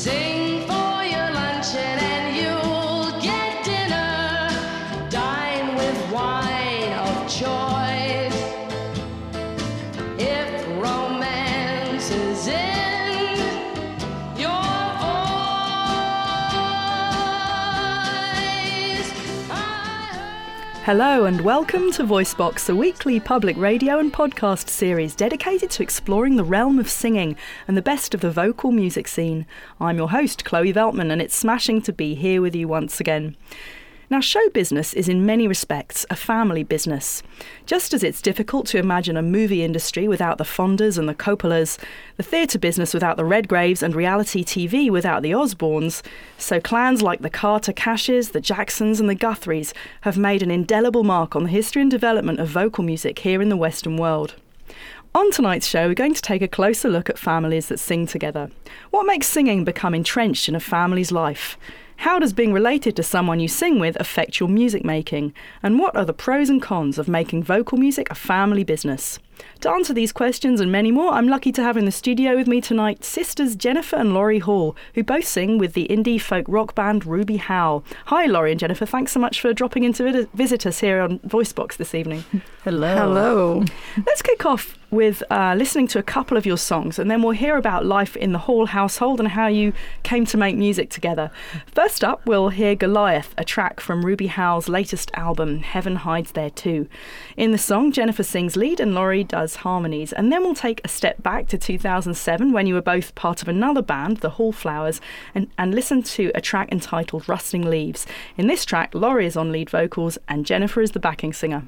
Sing Hello and welcome to Voicebox, a weekly public radio and podcast series dedicated to exploring the realm of singing and the best of the vocal music scene. I'm your host, Chloe Veltman, and it's smashing to be here with you once again. Now, show business is in many respects a family business. Just as it's difficult to imagine a movie industry without the Fondas and the Coppolas, the theatre business without the Redgraves, and reality TV without the Osbournes, so clans like the Carter Cashes, the Jacksons, and the Guthries have made an indelible mark on the history and development of vocal music here in the Western world. On tonight's show, we're going to take a closer look at families that sing together. What makes singing become entrenched in a family's life? How does being related to someone you sing with affect your music making? And what are the pros and cons of making vocal music a family business? To answer these questions and many more, I'm lucky to have in the studio with me tonight sisters Jennifer and Laurie Hall, who both sing with the indie folk rock band Ruby Howl. Hi, Laurie and Jennifer. Thanks so much for dropping in to visit us here on Voicebox this evening. Hello. Hello. Let's kick off with uh, listening to a couple of your songs, and then we'll hear about life in the Hall household and how you came to make music together. First up, we'll hear Goliath, a track from Ruby Howl's latest album, Heaven Hides There Too. In the song, Jennifer sings lead and Laurie does harmonies, and then we'll take a step back to 2007 when you were both part of another band, the Hall Flowers, and, and listen to a track entitled Rustling Leaves. In this track, Laurie is on lead vocals and Jennifer is the backing singer.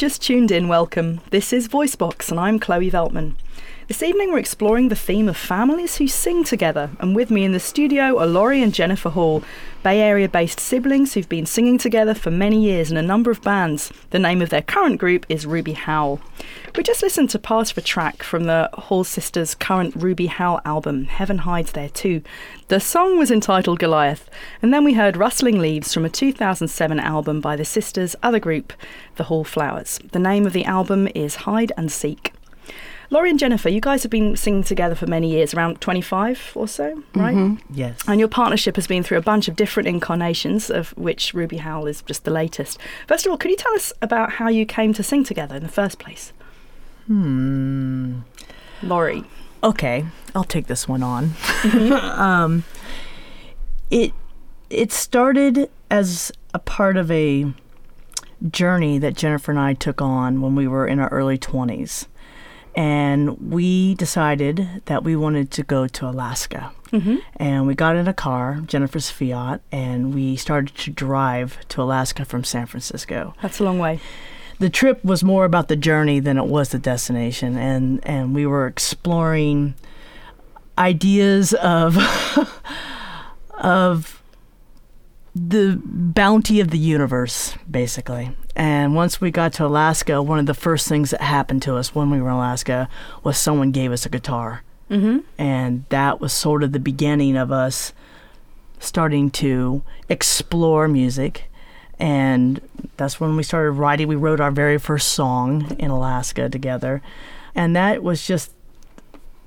Just tuned in, welcome. This is Voicebox, and I'm Chloe Veltman. This evening, we're exploring the theme of families who sing together, and with me in the studio are Laurie and Jennifer Hall, Bay Area based siblings who've been singing together for many years in a number of bands. The name of their current group is Ruby Howl. We just listened to part of a track from the Hall sisters' current Ruby Howl album, Heaven Hides There Too. The song was entitled Goliath, and then we heard Rustling Leaves from a 2007 album by the sisters' other group, the Hall Flowers. The name of the album is Hide and Seek. Laurie and Jennifer, you guys have been singing together for many years, around 25 or so, right? Yes. And your partnership has been through a bunch of different incarnations, of which Ruby Howl is just the latest. First of all, could you tell us about how you came to sing together in the first place? Hmm. Laurie. Okay, I'll take this one on. um, it it started as a part of a journey that Jennifer and I took on when we were in our early twenties, and we decided that we wanted to go to Alaska. Mm-hmm. And we got in a car, Jennifer's Fiat, and we started to drive to Alaska from San Francisco. That's a long way. the trip was more about the journey than it was the destination and and we were exploring ideas of of the bounty of the universe basically and once we got to Alaska one of the first things that happened to us when we were in Alaska was someone gave us a guitar Mm-hmm. and that was sort of the beginning of us starting to explore music. And that's when we started writing. We wrote our very first song in Alaska together. And that was just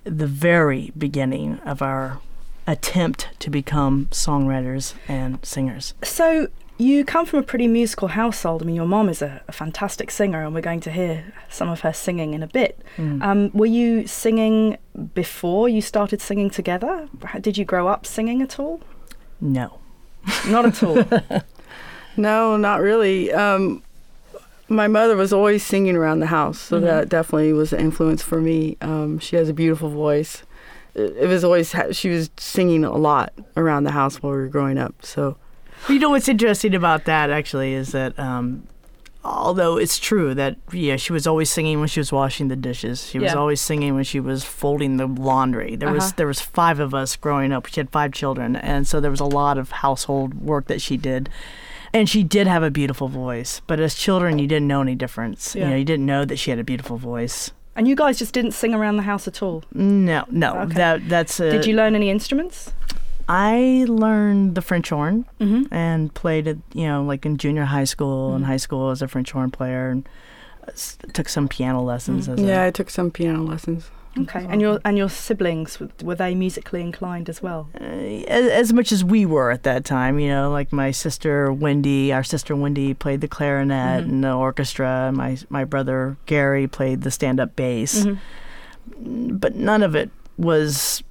the very beginning of our attempt to become songwriters and singers. So you come from a pretty musical household. I mean, your mom is a, a fantastic singer, and we're going to hear some of her singing in a bit. Um, were you singing before you started singing together? Did you grow up singing at all? No. Not at all. No, not really. Um, my mother was always singing around the house, so Mm-hmm. that definitely was an influence for me. Um, she has a beautiful voice. It, was always she was singing a lot around the house while we were growing up. So You know what's interesting about that actually is that um, although it's true that yeah she was always singing when she was washing the dishes, she was always singing when she was folding the laundry. There was Uh-huh. there was five of us growing up. She had five children, and so there was a lot of household work that she did. And she did have a beautiful voice, but as children, you didn't know any difference. Yeah. You know, you didn't know that she had a beautiful voice. And you guys just didn't sing around the house at all. No, no, Okay. that that's. A, Did you learn any instruments? I learned the French horn Mm-hmm. and played it, you know, like in junior high school Mm. and high school as a French horn player, and uh, took some piano lessons. Mm. As yeah, a, I took some piano lessons. Okay. And your and your siblings were, they musically inclined as well? uh, as, as much as we were at that time, you know, like my sister Wendy, our sister Wendy played the clarinet Mhm. and the orchestra. And my my brother Gary played the stand up bass, Mhm. but none of it was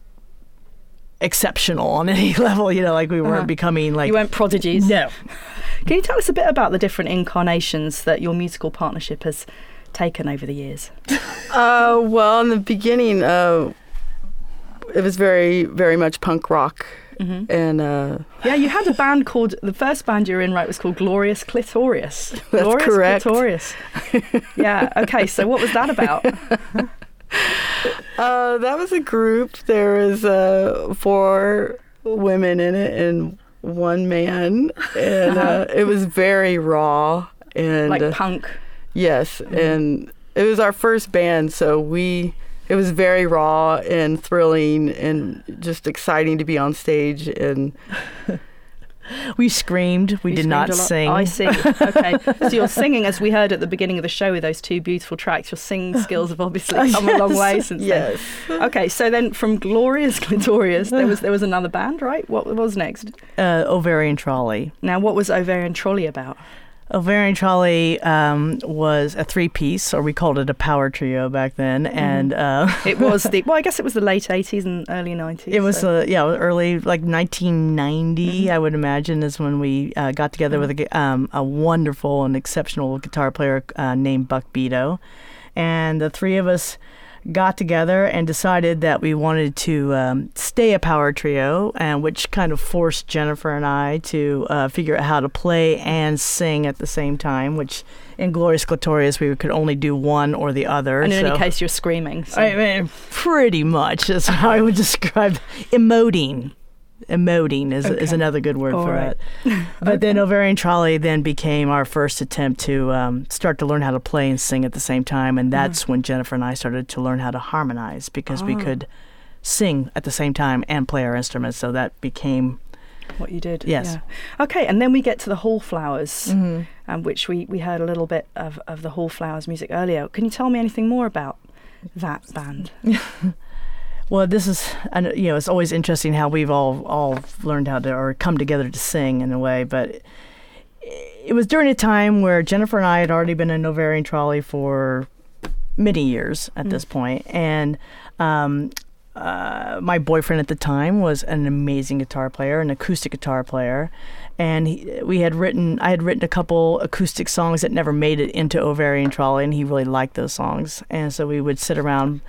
exceptional on any level. You know, like we weren't Uh-huh. becoming like you weren't prodigies. no. Can you tell us a bit about the different incarnations that your musical partnership has taken over the years? Uh, well, in the beginning, uh, it was very, very much punk rock, Mm-hmm. and uh, Yeah, you had a band called the first band you were in, right? Was called Glorious Clitorius. That's Glorious correct. Clitorius. yeah. Okay. So what was that about? uh, that was a group. There was uh, four women in it and one man, and uh, it was very raw and like punk. Yes, and it was our first band, so we it was very raw and thrilling and just exciting to be on stage and We screamed. We You did screamed not a lot. sing. I see. Okay. so you're singing, as we heard at the beginning of the show with those two beautiful tracks. Your singing skills have obviously come a long way since yes. then. Okay. So then, from Glorious Clitorius, there was there was another band, right? What was next? uh, ovarian trolley. Now, what was Ovarian Trolley about? Ovarian Trolley um, was a three piece, or we called it a power trio back then. Mm-hmm. And uh, It was the well, I guess it was the late '80s and early '90s. it was, so- uh, yeah, early, like 1990, Mhm. I would imagine, is when we uh, got together with a, um, a wonderful and exceptional guitar player uh, named Buck Beto. And the three of us got together and decided that we wanted to um, stay a power trio, and which kind of forced Jennifer and I to uh, figure out how to play and sing at the same time. Which in Glorious Clitorius we could only do one or the other. and in so- any case, you're screaming. So. I mean, pretty much that's how I would describe emoting. Emoting is, is another good word All for right. it. But then Ovarian Trolley then became our first attempt to um, start to learn how to play and sing at the same time. And that's when Jennifer and I started to learn how to harmonize because we Ah. could sing at the same time and play our instruments. So that became. what you did. Yes. Yeah. Okay, and then we get to the Hallflowers, um, which we, we heard a little bit of, of the Hall Flowers music earlier. Can you tell me anything more about that band? Well, this is, and you know, it's always interesting how we've all all learned how to or come together to sing in a way. But it was during a time where Jennifer and I had already been in Ovarian Trolley for many years at this point, and um, uh, my boyfriend at the time was an amazing guitar player, an acoustic guitar player, and he, we had written. I had written a couple acoustic songs that never made it into Ovarian Trolley, and he really liked those songs, and so we would sit around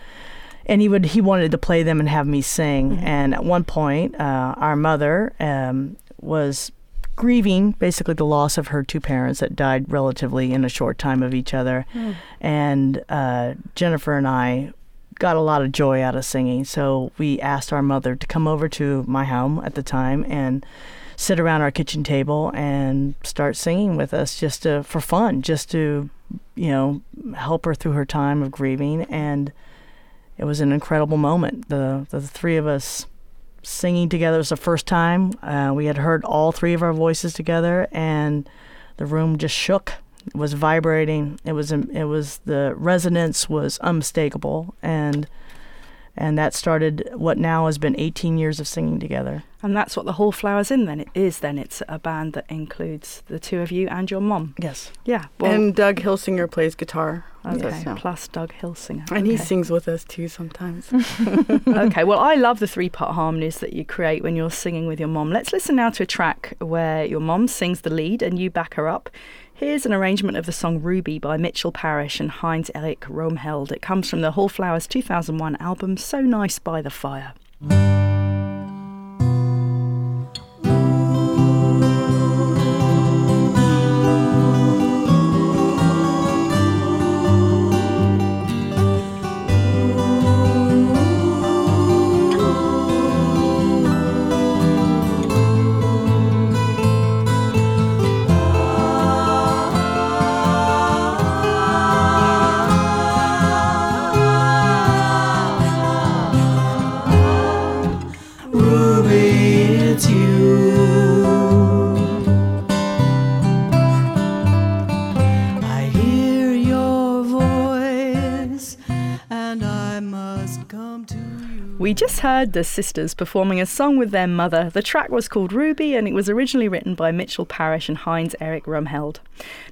and he would he wanted to play them and have me sing. And at one point, uh, our mother um, was grieving basically the loss of her two parents that died relatively in a short time of each other. And uh, Jennifer and I got a lot of joy out of singing, so we asked our mother to come over to my home at the time and sit around our kitchen table and start singing with us just to, for fun, just to you know help her through her time of grieving and it was an incredible moment. The the three of us singing together. Was the first time uh, we had heard all three of our voices together, and the room just shook. It was vibrating. It was it was the resonance was unmistakable, and and that started what now has been 18 years of singing together. And that's what the Hall Flowers in then it is then it's a band that includes the two of you and your mom. Yes. Yeah. Well, and Doug Hilsinger plays guitar. okay. us now. Plus Doug Hilsinger. And he sings with us too sometimes. okay, well, I love the three part harmonies that you create when you're singing with your mom. Let's listen now to a track where your mom sings the lead and you back her up. Here's an arrangement of the song Ruby by Mitchell Parish and Heinz Erich Roemheld. It comes from the Hallflowers 2001 album So Nice by the Fire. Heard the sisters performing a song with their mother. The track was called Ruby and it was originally written by Mitchell Parish and Heinz Erich Roemheld.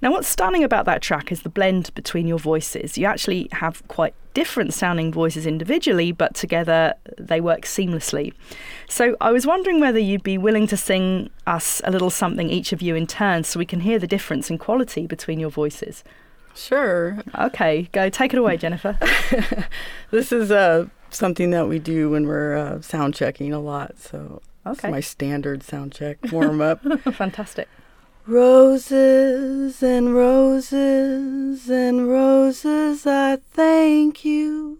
Now, what's stunning about that track is the blend between your voices. You actually have quite different sounding voices individually, but together they work seamlessly. So, I was wondering whether you'd be willing to sing us a little something, each of you in turn, so we can hear the difference in quality between your voices. sure. Okay, go take it away, Jennifer. This is uh, something that we do when we're uh, sound checking a lot. So it's Okay. my standard sound check warm up. Fantastic. Roses and roses and roses, I thank you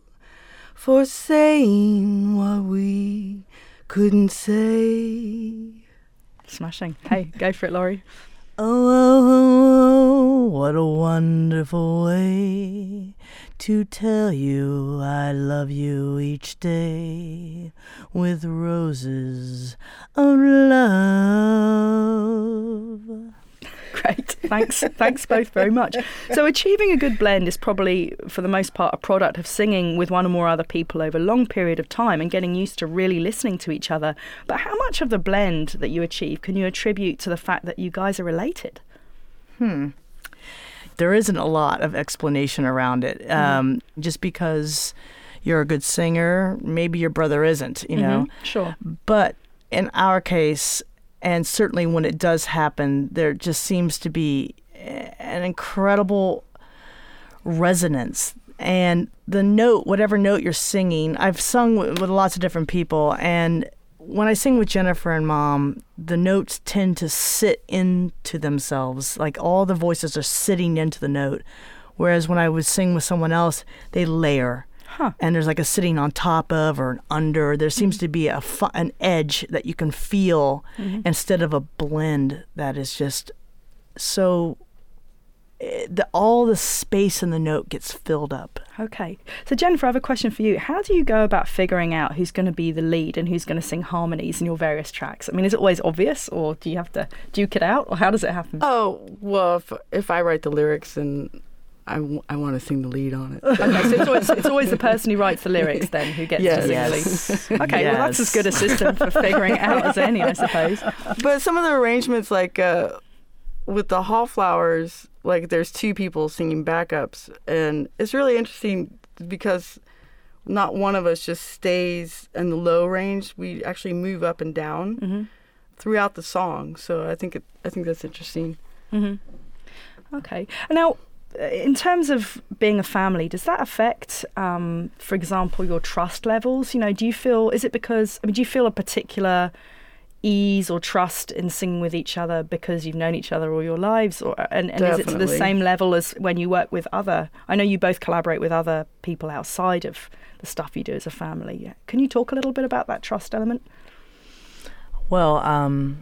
for saying what we couldn't say. Smashing. Hey, go for it, Laurie. Oh, oh, oh, what a wonderful way to tell you I love you each day with roses of love. Great. Thanks. Thanks both very much. So achieving a good blend is probably for the most part a product of singing with one or more other people over a long period of time and getting used to really listening to each other. But how much of the blend that you achieve can you attribute to the fact that you guys are related? Hmm. There isn't a lot of explanation around it. Um, just because you're a good singer, maybe your brother isn't, you know. Mhm. Sure. But in our case, and certainly when it does happen, there just seems to be an incredible resonance. And the note, whatever note you're singing, I've sung with, with lots of different people. And when I sing with Jennifer and mom, the notes tend to sit into themselves. Like all the voices are sitting into the note. Whereas when I would sing with someone else, they layer Huh. and there's like a sitting on top of or an under. There seems mm-hmm. to be a fu- an edge that you can feel mm-hmm. instead of a blend that is just so. Eh, The, all the space in the note gets filled up. Okay. So Jennifer, I have a question for you. How do you go about figuring out who's going to be the lead and who's going to sing harmonies in your various tracks? I mean, is it always obvious, or do you have to duke it out, or how does it happen? Oh, well, if, if I write the lyrics and I, w- I want to sing the lead on it. Okay, so it's always, it's always the person who writes the lyrics then who gets Yes. to sing the lead. Okay, well that's as good a system for figuring it out as any, I suppose. but some of the arrangements, like uh, with the Hall Flowers, like there's two people singing backups, and it's really interesting because not one of us just stays in the low range. We actually move up and down Mm-hmm. throughout the song. So I think it, I think that's interesting. Okay. Now, uh, in terms of being a family, does that affect, um, for example, your trust levels? You know, do you feel, is it because, I mean, do you feel a particular ease or trust in singing with each other because you've known each other all your lives? Or, and and is it to the same level as when you work with other, I know you both collaborate with other people outside of the stuff you do as a family. Can you talk a little bit about that trust element? Well, um,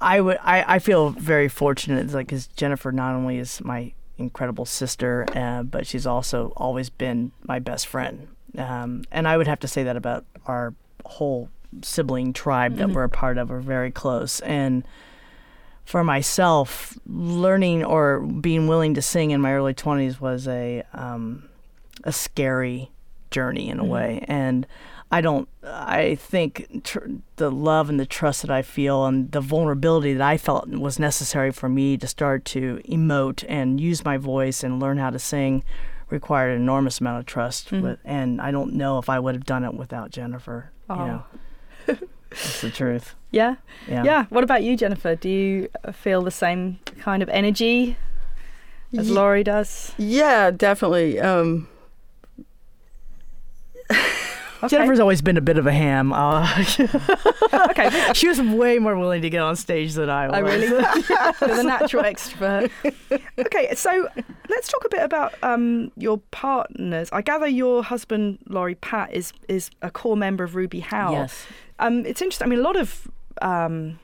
I would. I, I feel very fortunate, like, because Jennifer not only is my incredible sister, uh, but she's also always been my best friend. Um, and I would have to say that about our whole sibling tribe that mm-hmm. we're a part of are very close. And for myself, learning or being willing to sing in my early 20s was a um, a scary journey in a mm-hmm. way. And I don't, I think tr- the love and the trust that I feel and the vulnerability that I felt was necessary for me to start to emote and use my voice and learn how to sing required an enormous amount of trust. Mm-hmm. With, and I don't know if I would have done it without Jennifer. You Oh. know, that's the truth. Yeah. Yeah. Yeah. What about you, Jennifer? Do you feel the same kind of energy as Laurie does? Yeah, definitely. Um, Okay. Jennifer's always been a bit of a ham. Uh, okay. she was way more willing to get on stage than I was. I really you're the natural extrovert. Okay, so let's talk a bit about um, your partners. I gather your husband Laurie Pat is is a core member of Ruby Howl. Yes. Um, it's interesting. I mean, a lot of um,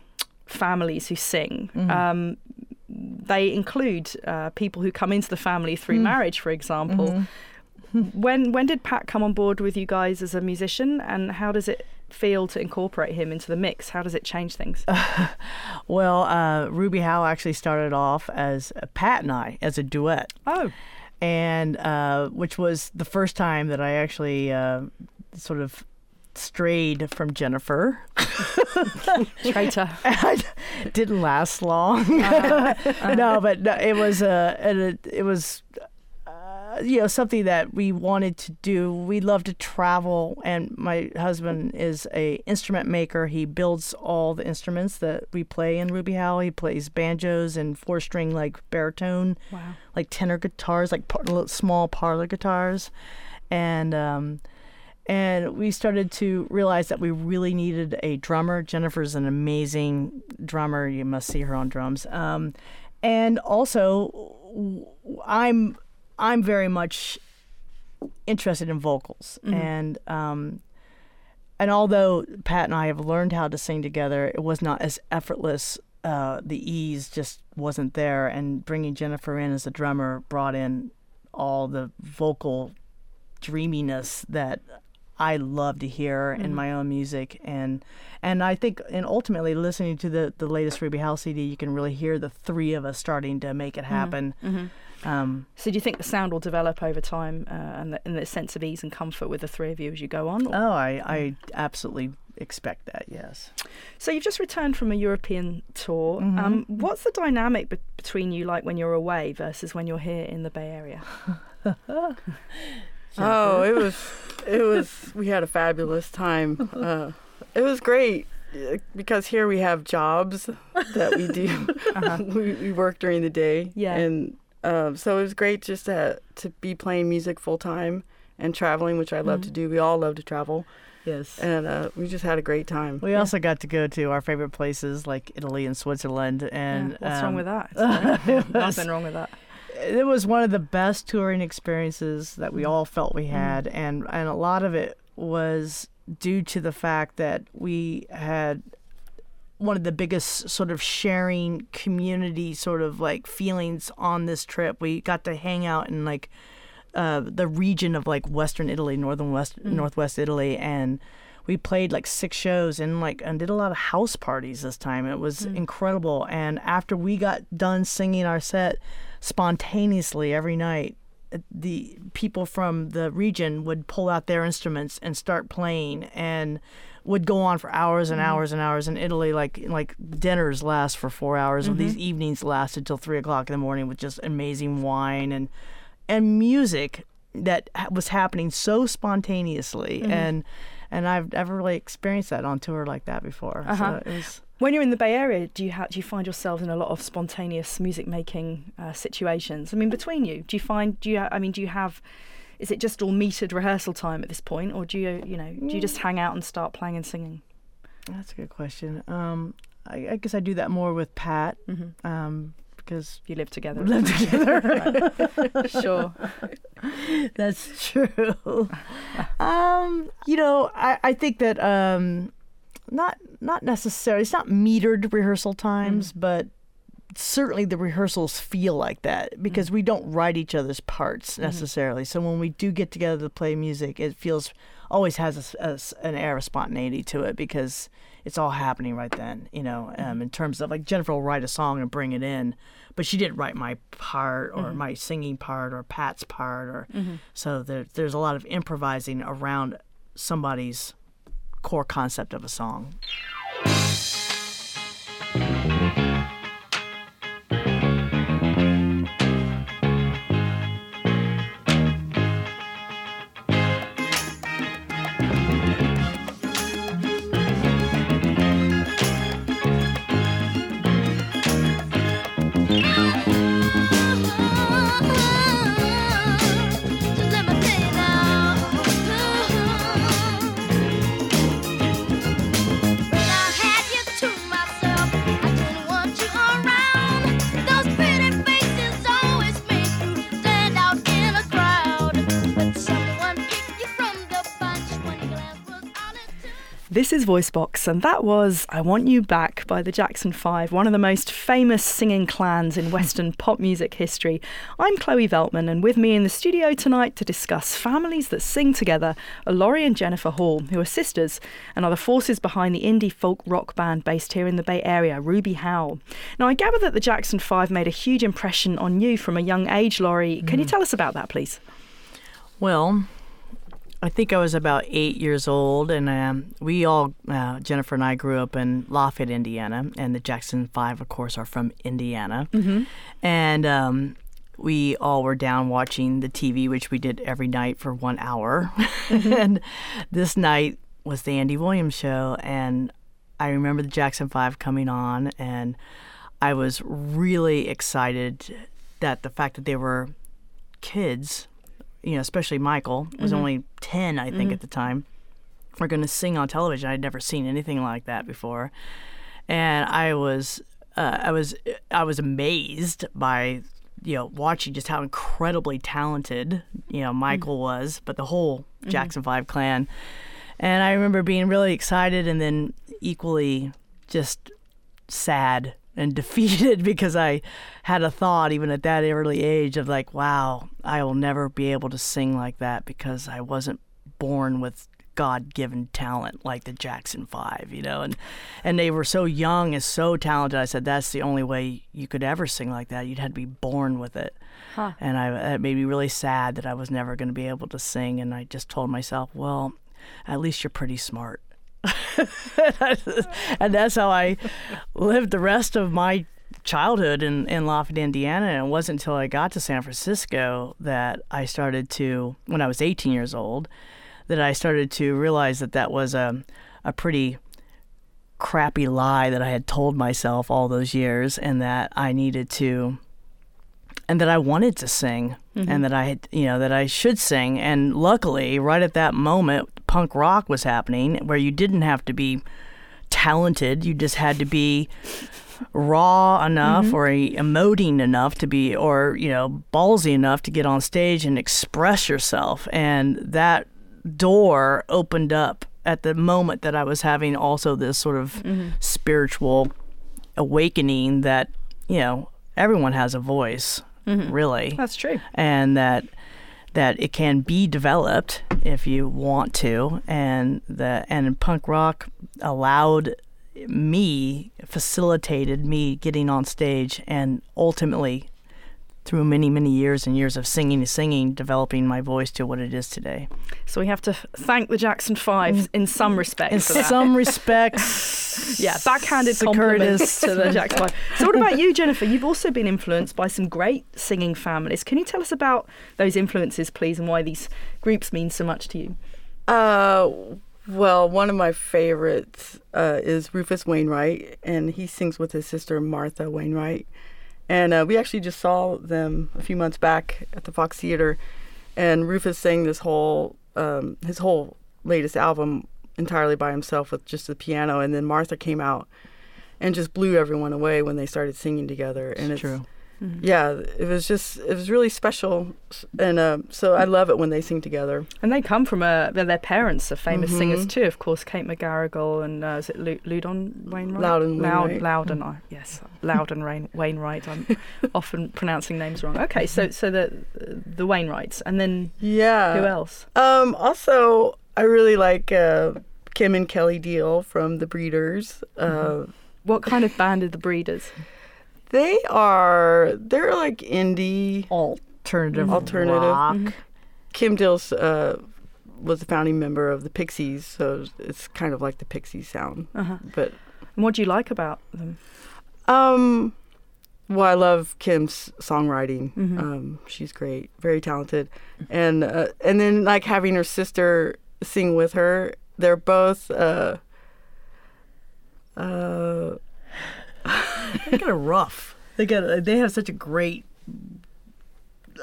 families who sing. Um, they include uh, people who come into the family Mm. through marriage, for example. Mm-hmm. When when did Pat come on board with you guys as a musician, and how does it feel to incorporate him into the mix? How does it change things? Well, uh, Ruby Howl actually started off as uh, Pat and I as a duet, oh, and uh, which was the first time that I actually uh, sort of strayed from Jennifer. traitor. it didn't last long. no, but no, it was uh, it, it was you know something that we wanted to do. We love to travel, and my husband is a instrument maker. He builds all the instruments that we play in Ruby Howl. He plays banjos and four string like baritone, Wow. like tenor guitars, like par- little small parlor guitars, and. Um, and we started to realize that we really needed a drummer. Jennifer's an amazing drummer. You must see her on drums. Um, and also, I'm I'm very much interested in vocals, and um, and although Pat and I have learned how to sing together, it was not as effortless. Uh, the ease just wasn't there, and bringing Jennifer in as a drummer brought in all the vocal dreaminess that I love to hear in my own music, and and I think and ultimately listening to the the latest Ruby House CD, you can really hear the three of us starting to make it happen. Um, So do you think the sound will develop over time, uh, and, the, and the sense of ease and comfort with the three of you as you go on? or- oh, I I absolutely expect that. Yes. So you've just returned from a European tour. Mm-hmm. Um, what's the dynamic be- between you like when you're away versus when you're here in the Bay Area? oh, it was, it was. We had a fabulous time. Uh, it was great uh, because here we have jobs that we do. we, we work during the day. Yeah. And um, so it was great just to to be playing music full time and traveling, which I love to do. We all love to travel, Yes. and uh, we just had a great time. We also got to go to our favorite places like Italy and Switzerland, and Yeah, what's wrong um, with that? Nothing wrong with that. it was one of the best touring experiences that we all felt we had and and a lot of it was due to the fact that we had one of the biggest sort of sharing community sort of like feelings on this trip. We got to hang out in like uh, the region of like western italy northern west northwest italy and we played like six shows and like and did a lot of house parties this time. It was incredible. And after we got done singing our set spontaneously every night uh, the people from the region would pull out their instruments and start playing. And would go on for hours and hours and hours in Italy like like dinners last for four hours and these evenings lasted till three o'clock in the morning with just amazing wine and and music that was happening so spontaneously and and I've never really experienced that on tour like that before Uh-huh. so it was When you're in the Bay Area, do you ha- do you find yourselves in a lot of spontaneous music making uh, situations? I mean, between you, do you find do you ha- I mean, do you have is it just all metered rehearsal time at this point, or do you you know do you just hang out and start playing and singing? that's a good question um I, I guess I do that more with Pat hmm um because You live together. we live together Right. Sure. That's true. um, you know, I, I think that um, not not necessarily. It's not metered rehearsal times, but certainly the rehearsals feel like that because mm. we don't write each other's parts mm-hmm. necessarily. So when we do get together to play music, it feels always has a a an air of spontaneity to it because it's all happening right then. You know, mm-hmm. um, in terms of like Jennifer will write a song and bring it in, but she didn't write my part or mm-hmm. my singing part or Pat's part or so there, there's a lot of improvising around somebody's core concept of a song. This is Voicebox, and that was I Want You Back by the Jackson Five, one of the most famous singing clans in Western pop music history. I'm Chloe Veltman, and with me in the studio tonight to discuss families that sing together are Laurie and Jennifer Hall, who are sisters and are the forces behind the indie folk rock band based here in the Bay Area, Ruby Howl. Now, I gather that the Jackson Five made a huge impression on you from a young age, Laurie. Can you hmm. tell us about that, please? Well, I think I was about eight years old, and um, we all, uh, Jennifer and I, grew up in Lafayette, Indiana, and the Jackson Five, of course, are from Indiana. Mm-hmm. And um, we all were down watching the TV, which we did every night for one hour. and this night was the Andy Williams show, and I remember the Jackson Five coming on, and I was really excited that the fact that they were kids, you know, especially Michael was mm-hmm. only 10, I think, at mm-hmm. the time, were going to sing on television. I'd never seen anything like that before. And I was, uh, I was, I was amazed by, you know, watching just how incredibly talented, you know, mm-hmm. Michael was, but the whole Jackson Five clan. And I remember being really excited and then equally just sad and defeated because I had a thought even at that early age of like, wow, I will never be able to sing like that because I wasn't born with God-given talent like the Jackson 5, you know. And and they were so young and so talented. I said that's the only way you could ever sing like that. You'd had to be born with it. And I that made me really sad that I was never going to be able to sing and I just told myself, well, at least you're pretty smart and that's how I lived the rest of my childhood in, in Lafayette, Indiana. And it wasn't until I got to San Francisco that I started to, when I was 18 years old, that I started to realize that that was a, a pretty crappy lie that I had told myself all those years and that I needed to and that I wanted to sing and mm-hmm. that I had, you know, that I should sing. And luckily, right at that moment, punk rock was happening where you didn't have to be talented, you just had to be raw enough mm-hmm. or emoting enough to be, or, you know, ballsy enough to get on stage and express yourself. And that door opened up at the moment that I was having also this sort of mm-hmm. spiritual awakening that, you know, everyone has a voice, Mm-hmm. really. That's true. and that that it can be developed if you want to. And the and punk rock allowed me facilitated me getting on stage and ultimately through many many years and years of singing and singing developing my voice to what it is today So we have to thank the Jackson Five in some respects. in for that. some respects yeah, backhanded Sir compliments to the Jackson Five. So, what about you, Jennifer? You've also been influenced by some great singing families. Can you tell us about those influences, please, and why these groups mean so much to you? Uh, well, one of my favorites uh, is Rufus Wainwright, and he sings with his sister Martha Wainwright. And uh, we actually just saw them a few months back at the Fox Theater, and Rufus sang this whole um, his whole latest album entirely by himself with just the piano, and then Martha came out and just blew everyone away when they started singing together. And it's true yeah, it was just it was really special, and uh, so I love it when they sing together. And they come from a. Their parents are famous Mhm. singers too, of course. Kate McGarrigle and uh, is it Lu- Loudon Wainwright? Loudon Loud, Wainwright. Loudon, uh, yes, Loudon Rain, Wainwright. I'm often pronouncing names wrong. Okay, so so the the Wainwrights, and then Yeah. who else? Um, also, I really like uh, Kim and Kelly Deal from The Breeders. Uh, What kind of band are the Breeders? They are they're like indie. Alternative, Alternative. rock. Kim Deal's uh, was a founding member of the Pixies, so it's kind of like the Pixies sound. Uh-huh. But And what do you like about them? um, well, I love Kim's songwriting. Mhm. Um, she's great, very talented, and uh, and then like having her sister sing with her. They're both. Uh, uh, They get a rough. They get. They have such a great.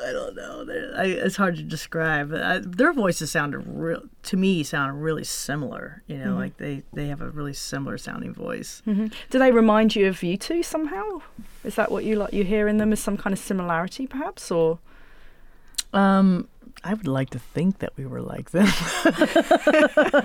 I don't know. I, it's hard to describe. I, their voices sounded real to me. Sound really similar. You know, like they they have a really similar sounding voice. hmm Do they remind you of you two somehow? Is that what you like? You hear in them is some kind of similarity, perhaps, or Um, I would like to think that we were like them.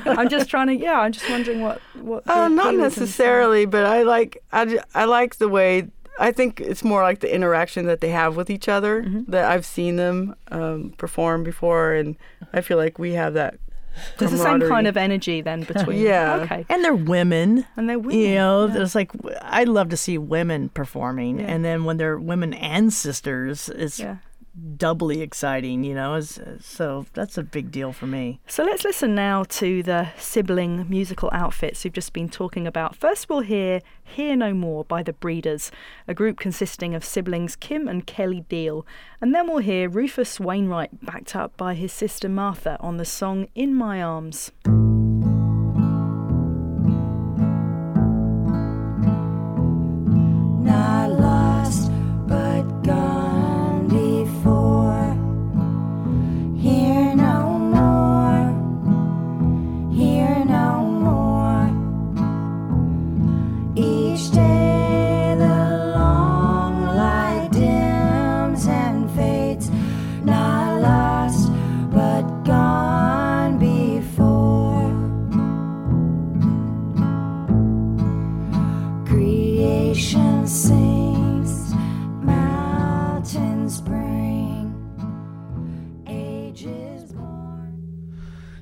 I'm just trying to. Yeah, I'm just wondering what what. the uh, not appeal is in- necessarily, but I like I, j- I like the way. I think it's more like the interaction that they have with each other. Mhm. That I've seen them um, perform before, and I feel like we have that. There's the same kind of energy then between. Yeah. Okay. and they're women. And they're women. You know, yeah. it's like I love to see women performing, Yeah. and then when they're women and sisters, it's Yeah. Doubly exciting. You know, so that's a big deal for me. So let's listen now to the sibling musical outfits we've just been talking about. First, we'll hear Here No More by the Breeders, a group consisting of siblings Kim and Kelly Deal. And then we'll hear Rufus Wainwright backed up by his sister Martha on the song In My Arms.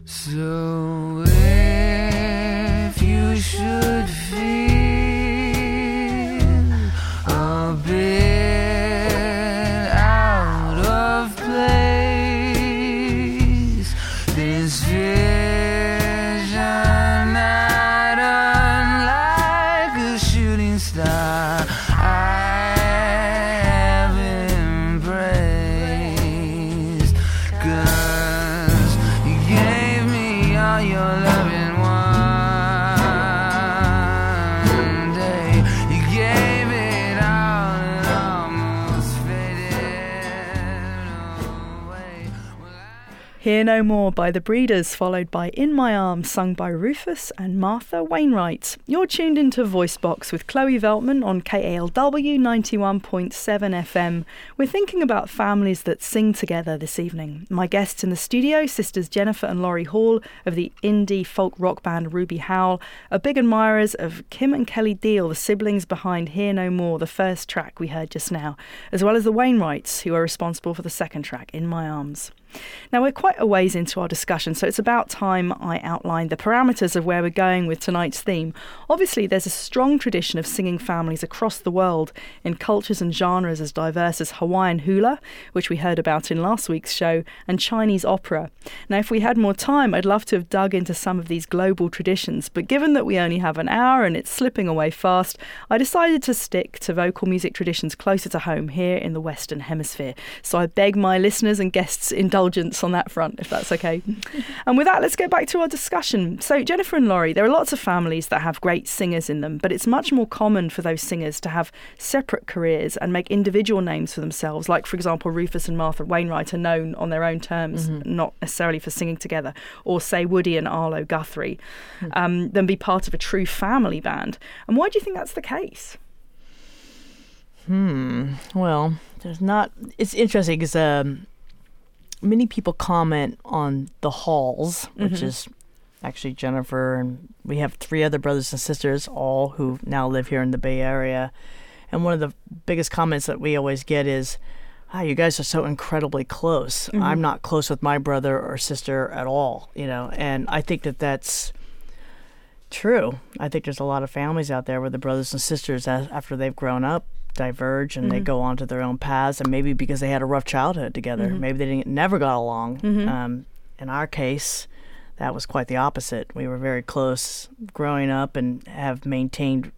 So No More by the Breeders, followed by In My Arms, sung by Rufus and Martha Wainwright. You're tuned into Voicebox with Chloe Veltman on KALW 91.7 FM. We're thinking about families that sing together this evening. My guests in the studio, sisters Jennifer and Laurie Hall of the indie folk rock band Ruby Howl, are big admirers of Kim and Kelly Deal, the siblings behind Here No More, the first track we heard just now, as well as the Wainwrights, who are responsible for the second track, In My Arms. Now, we're quite a ways into our discussion, so it's about time I outline the parameters of where we're going with tonight's theme. Obviously, there's a strong tradition of singing families across the world in cultures and genres as diverse as Hawaiian hula, which we heard about in last week's show, and Chinese opera. Now, if we had more time, I'd love to have dug into some of these global traditions, but given that we only have an hour and it's slipping away fast, I decided to stick to vocal music traditions closer to home here in the Western Hemisphere. So I beg my listeners and guests' indulgence on that front, if that's okay. and with that, let's get back to our discussion. So, Jennifer and Laurie, there are lots of families that have great singers in them, but it's much more common for those singers to have separate careers and make individual names for themselves. Like, for example, Rufus and Martha Wainwright are known on their own terms, not necessarily for singing together, or say Woody and Arlo Guthrie, um, than be part of a true family band. And why do you think that's the case? Hmm. Well, there's not. It's interesting because um, many people comment on the Halls, which is actually Jennifer, and we have three other brothers and sisters, all who now live here in the Bay Area. And one of the biggest comments that we always get is, ah, you guys are so incredibly close. Mm-hmm. I'm not close with my brother or sister at all, you know. And I think that that's true. I think there's a lot of families out there where the brothers and sisters, after they've grown up, diverge and they mm-hmm. go on to their own paths. And maybe because they had a rough childhood together, mm-hmm. maybe they didn't, never got along. Mm-hmm. Um, in our case, that was quite the opposite. We were very close growing up and have maintained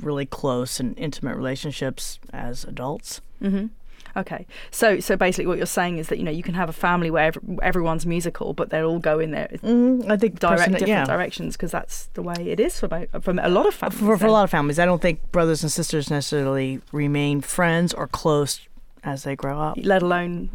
really close and intimate relationships as adults. Okay, so so basically, what you're saying is that you know you can have a family where ev- everyone's musical, but they'll all go in their Mm, I think direct different yeah. directions because that's the way it is for mo- for a lot of families. for, for a lot of families. I don't think brothers and sisters necessarily remain friends or close as they grow up. let alone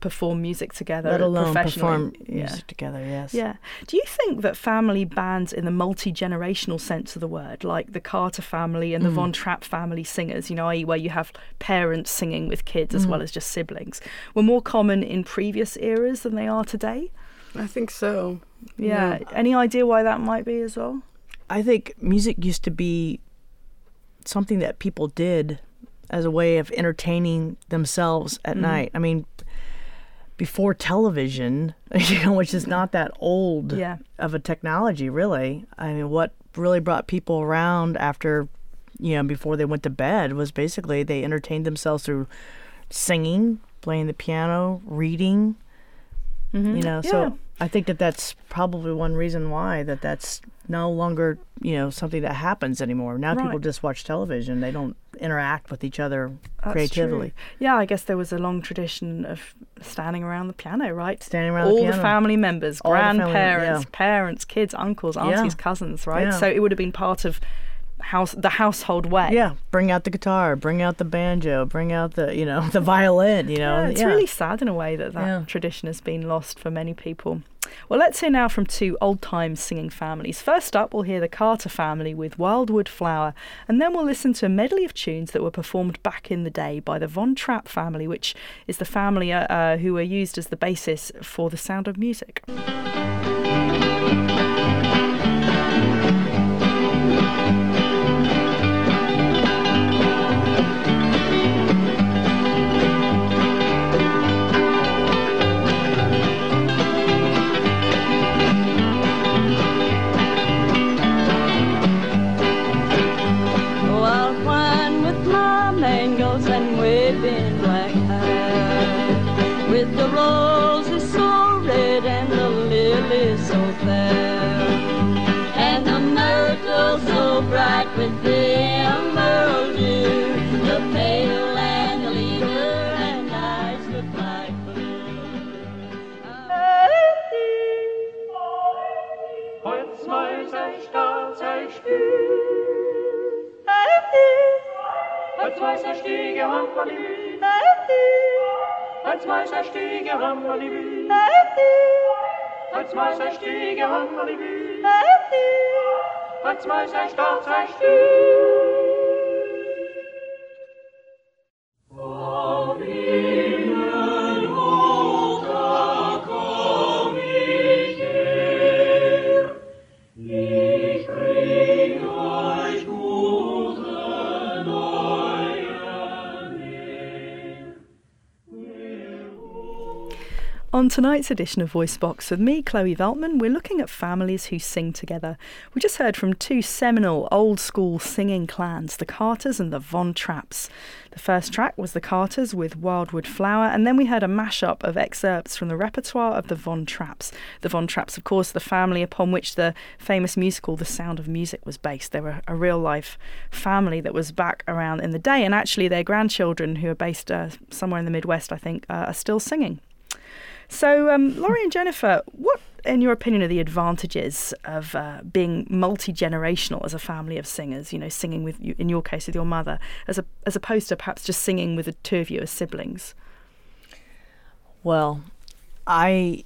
perform music together, Let alone professionally. perform Yeah. music together. Yes. Yeah. Do you think that family bands, in the multi generational sense of the word, like the Carter family and the Mm. Von Trapp family singers, you know, i.e., where you have parents singing with kids Mm. as well as just siblings, were more common in previous eras than they are today? I think so. Yeah. Any idea why that might be as well? I think music used to be something that people did as a way of entertaining themselves Mm-hmm. at night. I mean, before television, you know, which is not that old Yeah. of a technology, really. I mean, what really brought people around after, you know, before they went to bed was basically they entertained themselves through singing, playing the piano, reading. Mm-hmm. You know, Yeah. so I think that that's probably one reason why that that's no longer you know something that happens anymore. Now people just watch television; they don't interact with each other That's creatively. true. Yeah, I guess there was a long tradition of standing around the piano, right? Standing around the piano all the, piano. family members, All the family, grandparents, yeah. parents, kids, uncles, aunties, Yeah. cousins, right? Yeah. So it would have been part of house the household way. Yeah, bring out the guitar, bring out the banjo, bring out the you know the violin. You know, Yeah, it's really sad in a way that that Yeah. tradition has been lost for many people. Well, let's hear now from two old time singing families. First up, we'll hear the Carter family with Wildwood Flower, and then we'll listen to a medley of tunes that were performed back in the day by the Von Trapp family, which is the family uh, uh, who were used as the basis for the sound of music. The emerald dew, the pale and the leader and eyes look like Als weißer Stiege. Als weißer Stiege Rambalibü. Als weißer Stiege Rambalibü. Als On tonight's edition of Voice Box with me, Chloe Veltman, we're looking at families who sing together. We just heard from two seminal old school singing clans, the Carters and the Von Trapps. The first track was the Carters with Wildwood Flower, and then we heard a mashup of excerpts from the repertoire of the Von Trapps. The Von Trapps, of course, the family upon which the famous musical The Sound of Music was based. They were a real life family that was back around in the day, and actually their grandchildren, who are based uh, somewhere in the Midwest, I think, uh, are still singing. So, um, Laurie and Jennifer, what, in your opinion, are the advantages of uh, being multi generational as a family of singers? You know, singing with you, in your case, with your mother, as a, as opposed to perhaps just singing with the two of you as siblings. Well, I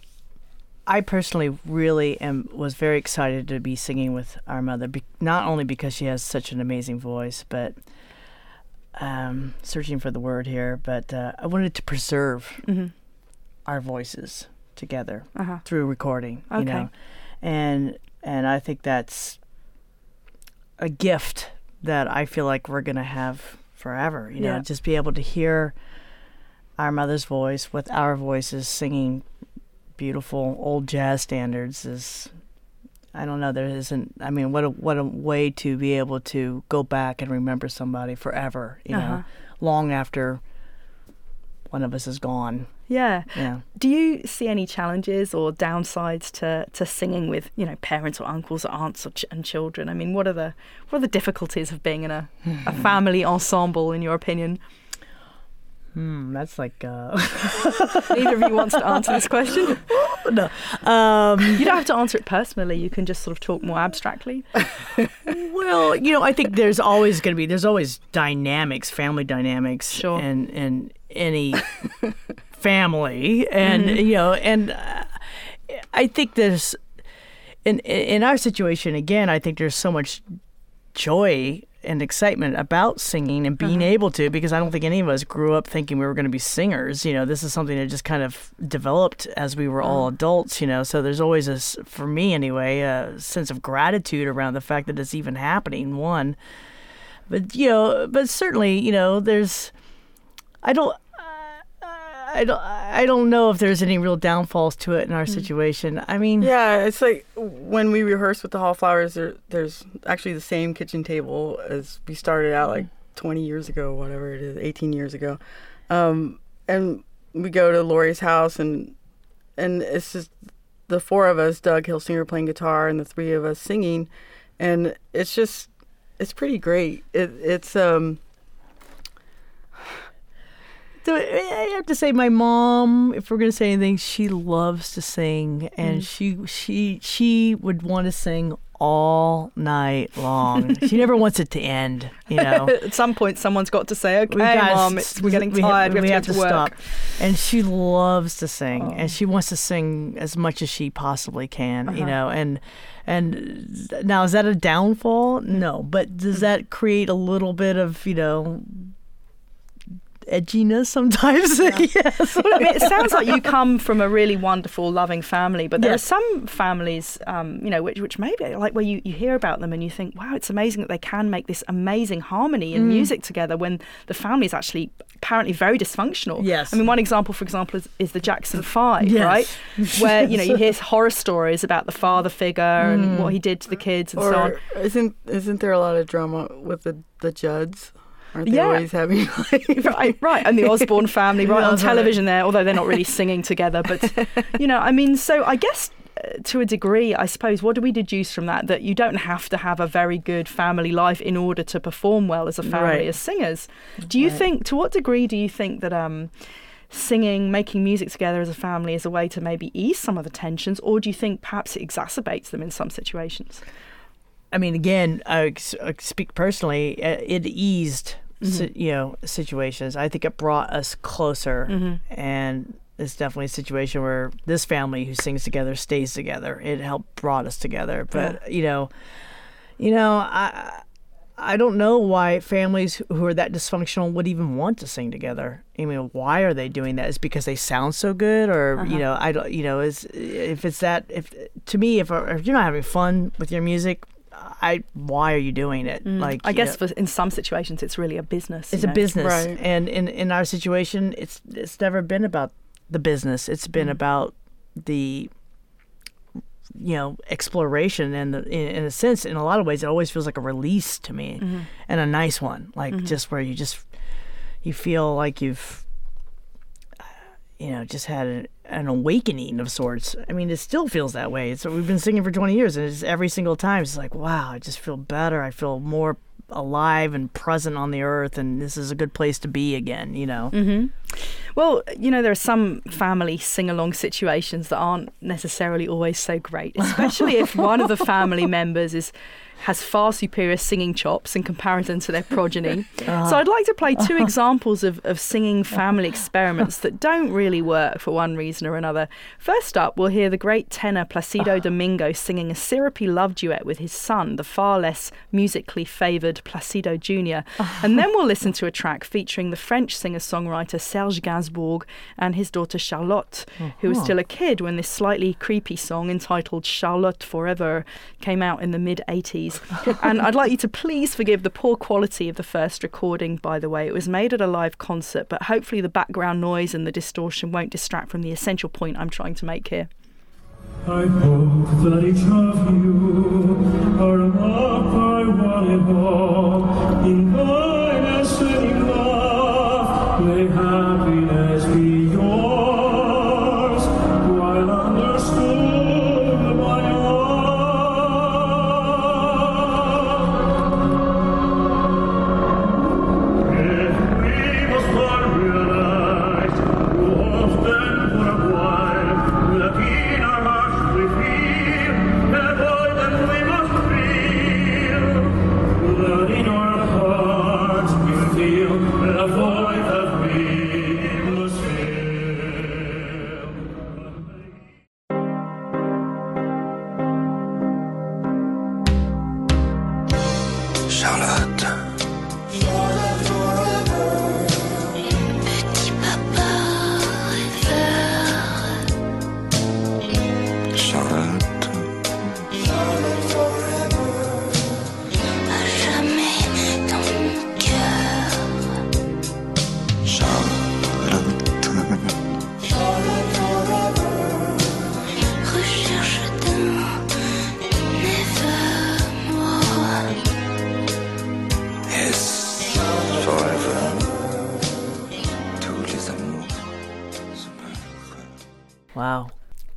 I personally really am was very excited to be singing with our mother, be, not only because she has such an amazing voice, but um, searching for the word here, but uh, I wanted to preserve our voices together Uh-huh. through recording. You know, and and I think that's a gift that I feel like we're gonna have forever. You know, Yeah. just be able to hear our mother's voice with our voices singing beautiful old jazz standards is I don't know there isn't I mean what a what a way to be able to go back and remember somebody forever you Uh-huh. know long after one of us is gone Yeah. yeah Do you see any challenges or downsides to, to singing with you know parents or uncles or aunts or ch- and children? I mean, what are the what are the difficulties of being in a, a family ensemble in your opinion? hmm, that's like uh Neither of you wants to answer this question. no um You don't have to answer it personally. You can just sort of talk more abstractly. Well, you know, I think there's always going to be there's always dynamics, family dynamics, Sure. in in any family, and Mm-hmm. you know, and uh, I think there's in in our situation again. I think there's so much joy and excitement about singing and being able to because I don't think any of us grew up thinking we were going to be singers. You know, this is something that just kind of developed as we were all adults, you know. So there's always a, for me anyway, a sense of gratitude around the fact that it's even happening. One, but you know, but certainly, you know, there's, I don't. I don't. I don't know if there's any real downfalls to it in our situation. I mean, Yeah, it's like when we rehearse with the Hallflowers, there, there's actually the same kitchen table as we started out like 20 years ago, whatever it is, 18 years ago. Um, and we go to Laurie's house, and and it's just the four of us, Doug Hilsinger playing guitar, and the three of us singing, and it's just it's pretty great. It, it's um So eh, I have to say, my mom, if we're gonna say anything, she loves to sing, and mm. she she she would want to sing all night long. she never wants it to end, you know. At some point, someone's got to say, "Okay, We gotta mom, we're getting we- tired. We, we have to, get to work." stop. And she loves to sing, Oh. and she wants to sing as much as she possibly can, you Uh-huh. know. And and now is that a downfall? Mm. No, but does mm. that create a little bit of you know edginess sometimes? yes. I mean, it sounds like you come from a really wonderful, loving family, but there Yes. are some families, um, you know, which, which maybe like where you, you hear about them and you think, wow, it's amazing that they can make this amazing harmony Mm. and music together when the family is actually apparently very dysfunctional. Yes. I mean, one example, for example, is, is the Jackson Five, Yes. right? Where, you know, you hear horror stories about the father figure and what he did to the kids and so on. isn't isn't there a lot of drama with the the Judds? Aren't they Yeah. always having like right, right, and the Osbourne family, right on television there, although they're not really singing together. But you know, I mean, so I guess uh, to a degree, I suppose, what do we deduce from that? That you don't have to have a very good family life in order to perform well as a family Right. as singers. Do you Right. think? To what degree do you think that? Um, Singing, making music together as a family is a way to maybe ease some of the tensions, or do you think perhaps it exacerbates them in some situations? I mean, again, I I speak personally. uh, It eased, si- mm-hmm. you know, situations. I think it brought us closer, mm-hmm. and it's definitely a situation where this family who sings together stays together. It helped brought us together. But you know, you know, I I don't know why families who are that dysfunctional would even want to sing together. I mean, why are they doing that? Is it because they sound so good, or uh-huh. you know, I don't, you know, is if it's that if to me if, if you're not having fun with your music, I why are you doing it? Like Mm. I guess know, for, in some situations it's really a business. it's you a business, Right. and in in our situation, it's it's never been about the business. It's been Mm. about the you know exploration and the, in, in a sense in a lot of ways it always feels like a release to me Mm-hmm. and a nice one like just where you just you feel like you've you know just had an, an awakening of sorts. I mean it still feels that way. So we've been singing for 20 years and it's every single time it's like wow i just feel better. I feel more alive and present on the earth and this is a good place to be again you know? Mm-hmm. Well, you know, there are some family sing along situations that aren't necessarily always so great, especially if one of the family members is has far superior singing chops in comparison to their progeny. So I'd like to play two ah. examples of, of singing family experiments that don't really work for one reason or another. First up, we'll hear the great tenor Placido ah. Domingo singing a syrupy love duet with his son, the far less musically favoured Placido Jr. Ah. and then we'll listen to a track featuring the French singer-songwriter Serge Gainsbourg and his daughter Charlotte, uh-huh. who was uh-huh. still a kid when this slightly creepy song entitled Charlotte Forever came out in the mid-80s please. and I'd like you to please forgive the poor quality of the first recording, by the way. It was made at a live concert, but hopefully the background noise and the distortion won't distract from the essential point I'm trying to make here. I hope that each of you are by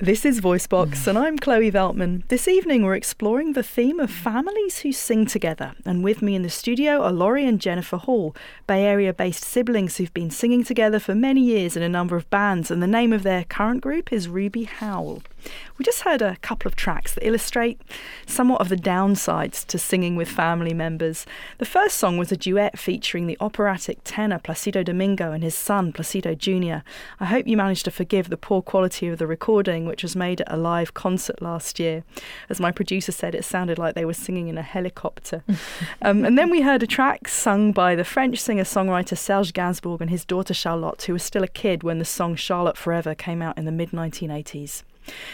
This is Voicebox, and I'm Chloe Veltman. This evening, we're exploring the theme of families who sing together. And with me in the studio are Laurie and Jennifer Hall, Bay Area based siblings who've been singing together for many years in a number of bands, and the name of their current group is Ruby Howl. We just heard a couple of tracks that illustrate somewhat of the downsides to singing with family members. The first song was a duet featuring the operatic tenor Placido Domingo and his son Placido Jr. I hope you managed to forgive the poor quality of the recording, which was made at a live concert last year. As my producer said, it sounded like they were singing in a helicopter. um, and then we heard a track sung by the French singer songwriter Serge Gainsbourg and his daughter Charlotte, who was still a kid when the song Charlotte Forever came out in the mid 1980s.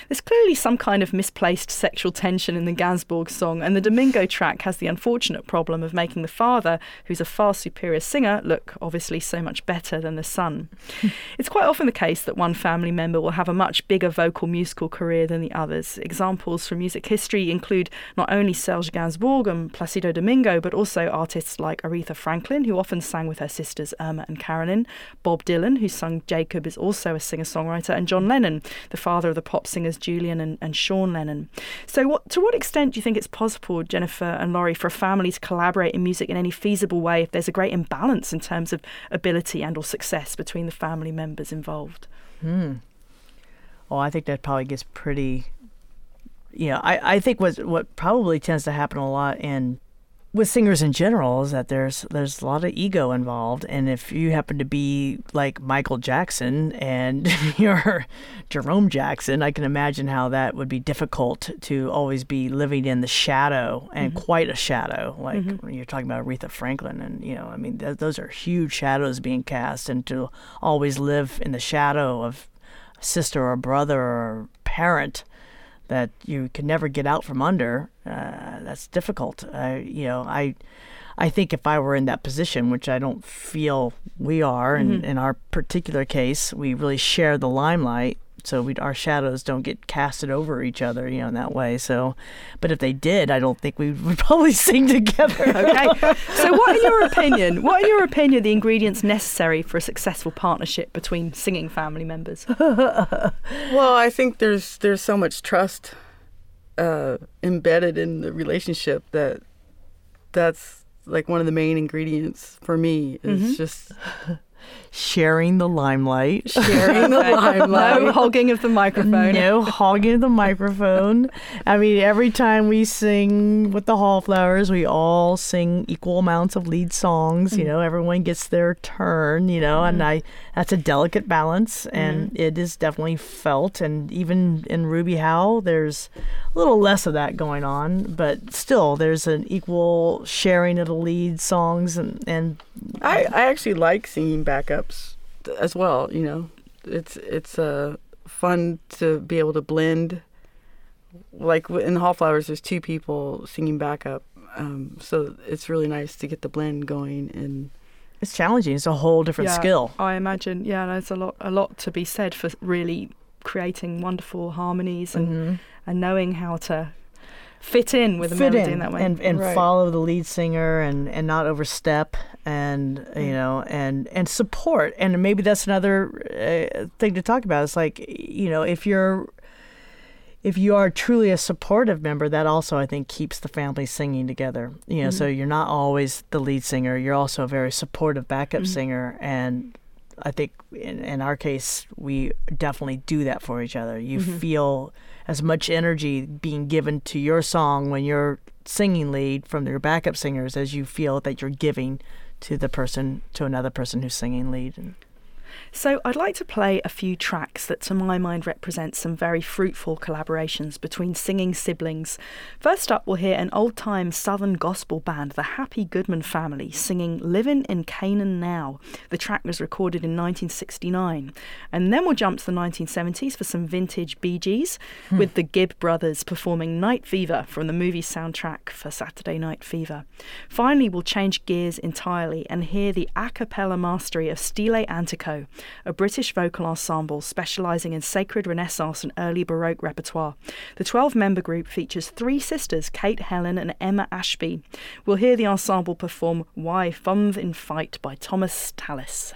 There's clearly some kind of misplaced sexual tension in the Gainsbourg song, and the Domingo track has the unfortunate problem of making the father, who's a far superior singer, look obviously so much better than the son. it's quite often the case that one family member will have a much bigger vocal musical career than the others. Examples from music history include not only Serge Gainsbourg and Placido Domingo, but also artists like Aretha Franklin, who often sang with her sisters Irma and Carolyn, Bob Dylan, who sung Jakob, is also a singer songwriter, and John Lennon, the father of the pop singers Julian and, and Sean Lennon. So, what, to what extent do you think it's possible, Jennifer and Laurie, for a family to collaborate in music in any feasible way if there's a great imbalance in terms of ability and or success between the family members involved? Hmm. Well, I think that probably gets pretty. You know, I, I think what what probably tends to happen a lot in with singers in general is that there's there's a lot of ego involved, and if you happen to be like Michael Jackson and you're Jermaine Jackson, I can imagine how that would be difficult to always be living in the shadow and mm-hmm. quite a shadow. Mm-hmm. Like when you're talking about Aretha Franklin, and you know, I mean, th- those are huge shadows being cast, and to always live in the shadow of sister or brother or parent that you can never get out from under, uh, that's difficult. Uh, you know, I, I think if I were in that position, which I don't feel we are, in, in our particular case, we really share the limelight, so we our shadows don't get casted over each other, you know, in that way. So, but if they did, I don't think we would probably sing together. Okay. so, what in your opinion? What in your opinion are the ingredients necessary for a successful partnership between singing family members? Well, I think there's there's so much trust uh, embedded in the relationship that that's like one of the main ingredients for me is just Sharing the limelight. sharing the limelight. No hogging of the microphone. No hogging of the microphone. I mean, every time we sing with the Hallflowers, we all sing equal amounts of lead songs. You mm-hmm. know, everyone gets their turn. You know, and mm-hmm. I that's a delicate balance, and mm-hmm. it is definitely felt. And even in Ruby Howl, there's a little less of that going on, but still, there's an equal sharing of the lead songs, and and I, I actually like singing backups as well. You know, it's it's uh, fun to be able to blend. Like w- in Hallflowers, there's two people singing backup, Um, so it's really nice to get the blend going and It's challenging. It's a whole different Yeah, skill. I imagine. Yeah, there's a lot, a lot to be said for really creating wonderful harmonies and Mhm. and knowing how to fit in with a fit melody in, in that way. and and Right. follow the lead singer and and not overstep and Mm. you know and and support and maybe that's another uh, thing to talk about it's like you know if you're if you are truly a supportive member that also i think keeps the family singing together you know so Mm-hmm. you're not always the lead singer you're also a very supportive backup Mhm. singer and i think in, in our case we definitely do that for each other you Mhm. feel as much energy being given to your song when you're singing lead from your backup singers as you feel that you're giving to the person to another person who's singing lead So I'd like to play a few tracks that, to my mind, represent some very fruitful collaborations between singing siblings. First up, we'll hear an old-time Southern gospel band, the Happy Goodman Family, singing "Living in Canaan Now." The track was recorded in 1969, and then we'll jump to the 1970s for some vintage Bee Gees, hmm. with the Gibb Brothers performing "Night Fever" from the movie soundtrack for Saturday Night Fever. Finally, we'll change gears entirely and hear the a cappella mastery of Stile Antico, a British vocal ensemble specialising in sacred Renaissance and early Baroque repertoire. The 12 member group features three sisters, Kate Helen and Emma Ashby. We'll hear the ensemble perform Why Fum'th in Fight by Thomas Tallis.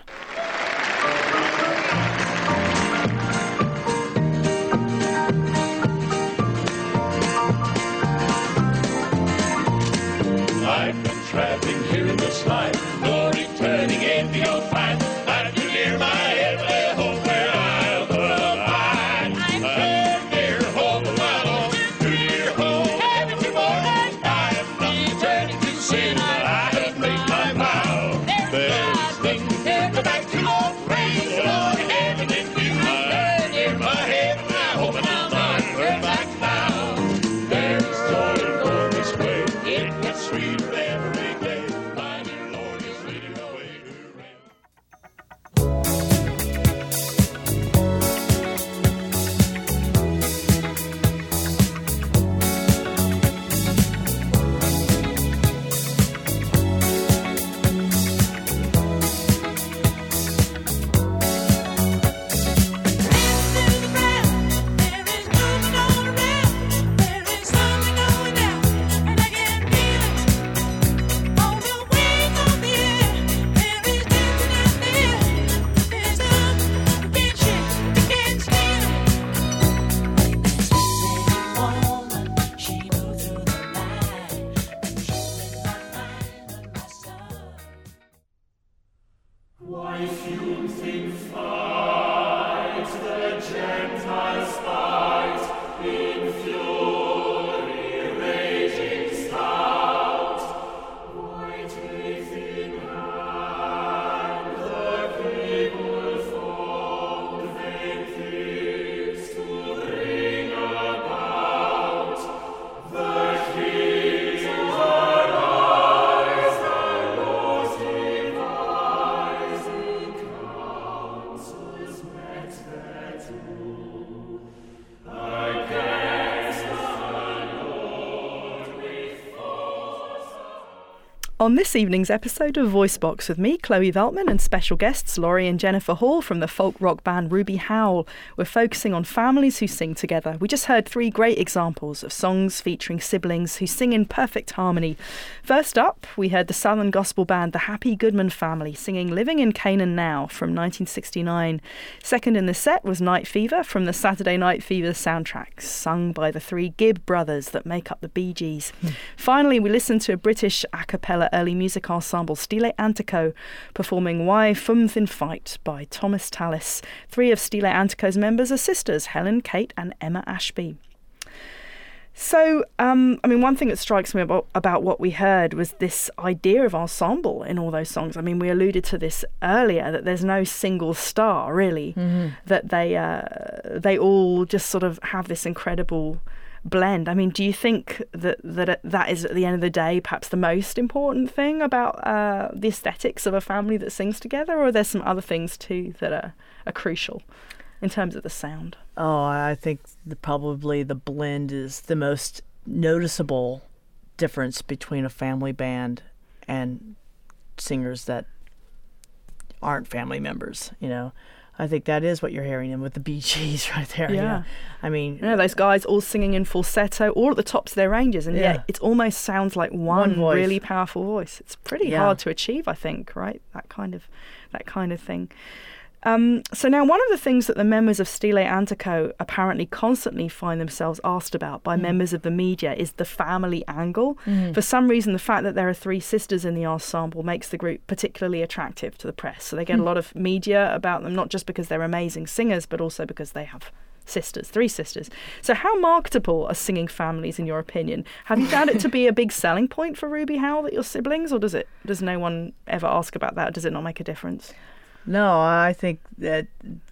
On this evening's episode of Voice Box with me, Chloe Veltman, and special guests Laurie and Jennifer Hall from the folk rock band Ruby Howl, we're focusing on families who sing together. We just heard three great examples of songs featuring siblings who sing in perfect harmony. First up, we heard the Southern gospel band The Happy Goodman Family singing Living in Canaan Now from 1969. Second in the set was Night Fever from the Saturday Night Fever soundtrack, sung by the three Gibb brothers that make up the Bee Gees. Hmm. Finally, we listened to a British a cappella early music ensemble Stile Antico performing Why Fum'th in Fight by Thomas Tallis. Three of Stile Antico's members are sisters, Helen, Kate, and Emma Ashby. So, um, I mean, one thing that strikes me about, about what we heard was this idea of ensemble in all those songs. I mean, we alluded to this earlier that there's no single star really, that they uh, they all just sort of have this incredible blend. I mean, do you think that that that is at the end of the day perhaps the most important thing about uh, the aesthetics of a family that sings together, or are there some other things too that are, are crucial in terms of the sound? Oh, I think the, probably the blend is the most noticeable difference between a family band and singers that aren't family members. You know, I think that is what you're hearing in with the Bee Gees right there. know. Yeah. I mean, You know, those guys all singing in falsetto, all at the tops of their ranges, and Yeah. yet it almost sounds like one, One really powerful voice. It's pretty Yeah. hard to achieve, I think, right? That kind of, that kind of thing. Um, so now, one of the things that the members of Stile Antico apparently constantly find themselves asked about by mm. members of the media is the family angle. Mm. For some reason, the fact that there are three sisters in the ensemble makes the group particularly attractive to the press. So they get a mm. lot of media about them, not just because they're amazing singers, but also because they have sisters, three sisters. So, how marketable are singing families, in your opinion? Have you found it to be a big selling point for Ruby Howl that you're siblings, or does it? Does no one ever ask about that? Does it not make a difference? No, I think that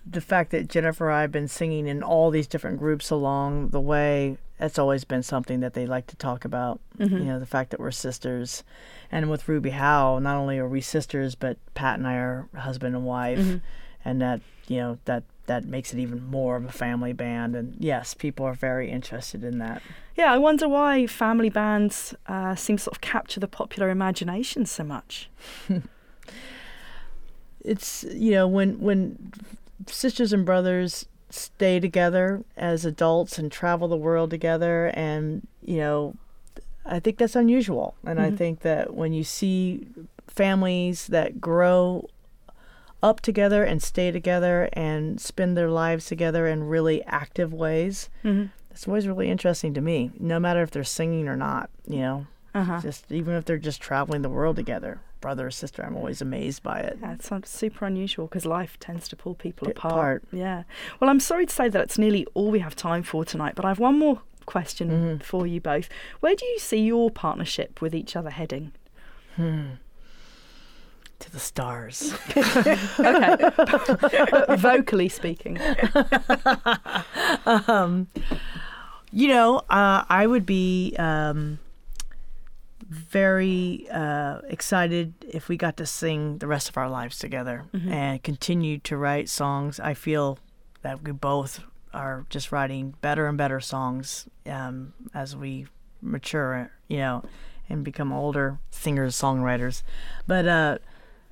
the fact that Jennifer and I have been singing in all these different groups along the way, that's always been something that they like to talk about. You know, the fact that we're sisters. And with Ruby Howl, not only are we sisters, but Pat and I are husband and wife. And that, you know, that that makes it even more of a family band. And yes, people are very interested in that. Yeah, I wonder why family bands uh, seem to sort of capture the popular imagination so much. it's you know when when sisters and brothers stay together as adults and travel the world together and you know i think that's unusual. And i think that when you see families that grow up together and stay together and spend their lives together in really active ways it's always really interesting to me no matter if they're singing or not you know? Uh-huh. just even if they're just traveling the world together brother or sister i'm always amazed by it Yeah, it's super unusual because life tends to pull people apart. apart. Yeah. Well, I'm sorry to say that it's nearly all we have time for tonight, but I have one more question Mm-hmm. for you both. Where do you see your partnership with each other heading? to the stars Okay. Vocally speaking. You know, uh, I would be um, very uh, excited if we got to sing the rest of our lives together and continue to write songs. I feel that we both are just writing better and better songs um, as we mature, you know, and become older singers, songwriters. But uh,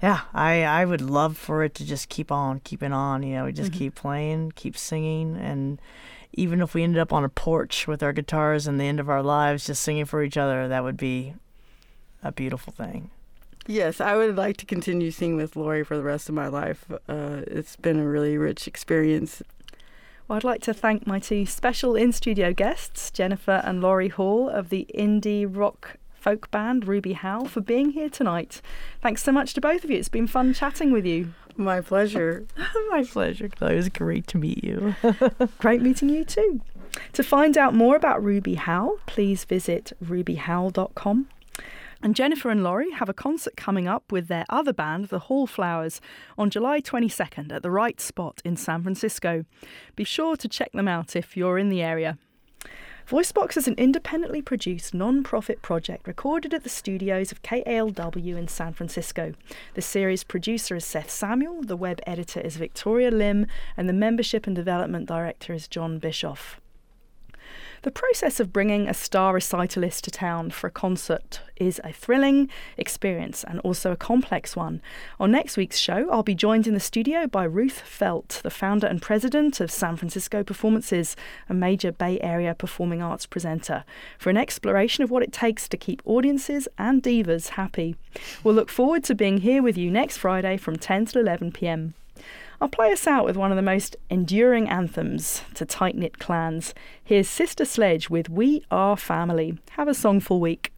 yeah, I, I would love for it to just keep on keeping on. You know, we just keep playing, keep singing, and even if we ended up on a porch with our guitars and the end of our lives just singing for each other, that would be a beautiful thing. Yes, I would like to continue singing with Laurie for the rest of my life. Uh, it's been a really rich experience. Well, I'd like to thank my two special in studio guests, Jennifer and Laurie Hall of the indie rock folk band Ruby Howl, for being here tonight. Thanks so much to both of you. It's been fun chatting with you. My pleasure. My pleasure, Chloe. It was great to meet you. Great meeting you too. To find out more about Ruby Howl, please visit rubyhowl.com. And Jennifer and Laurie have a concert coming up with their other band, the Hallflowers, on July 22nd at the Rite Spot in San Francisco. Be sure to check them out if you're in the area. VoiceBox is an independently produced non profit project recorded at the studios of KALW in San Francisco. The series producer is Seth Samuel, the web editor is Victoria Lim, and the membership and development director is John Bischoff. The process of bringing a star recitalist to town for a concert is a thrilling experience and also a complex one. On next week's show, I'll be joined in the studio by Ruth Felt, the founder and president of San Francisco Performances, a major Bay Area performing arts presenter, for an exploration of what it takes to keep audiences and divas happy. We'll look forward to being here with you next Friday from 10 to 11 pm. I'll play us out with one of the most enduring anthems to tight knit clans. Here's Sister Sledge with We Are Family. Have a songful week.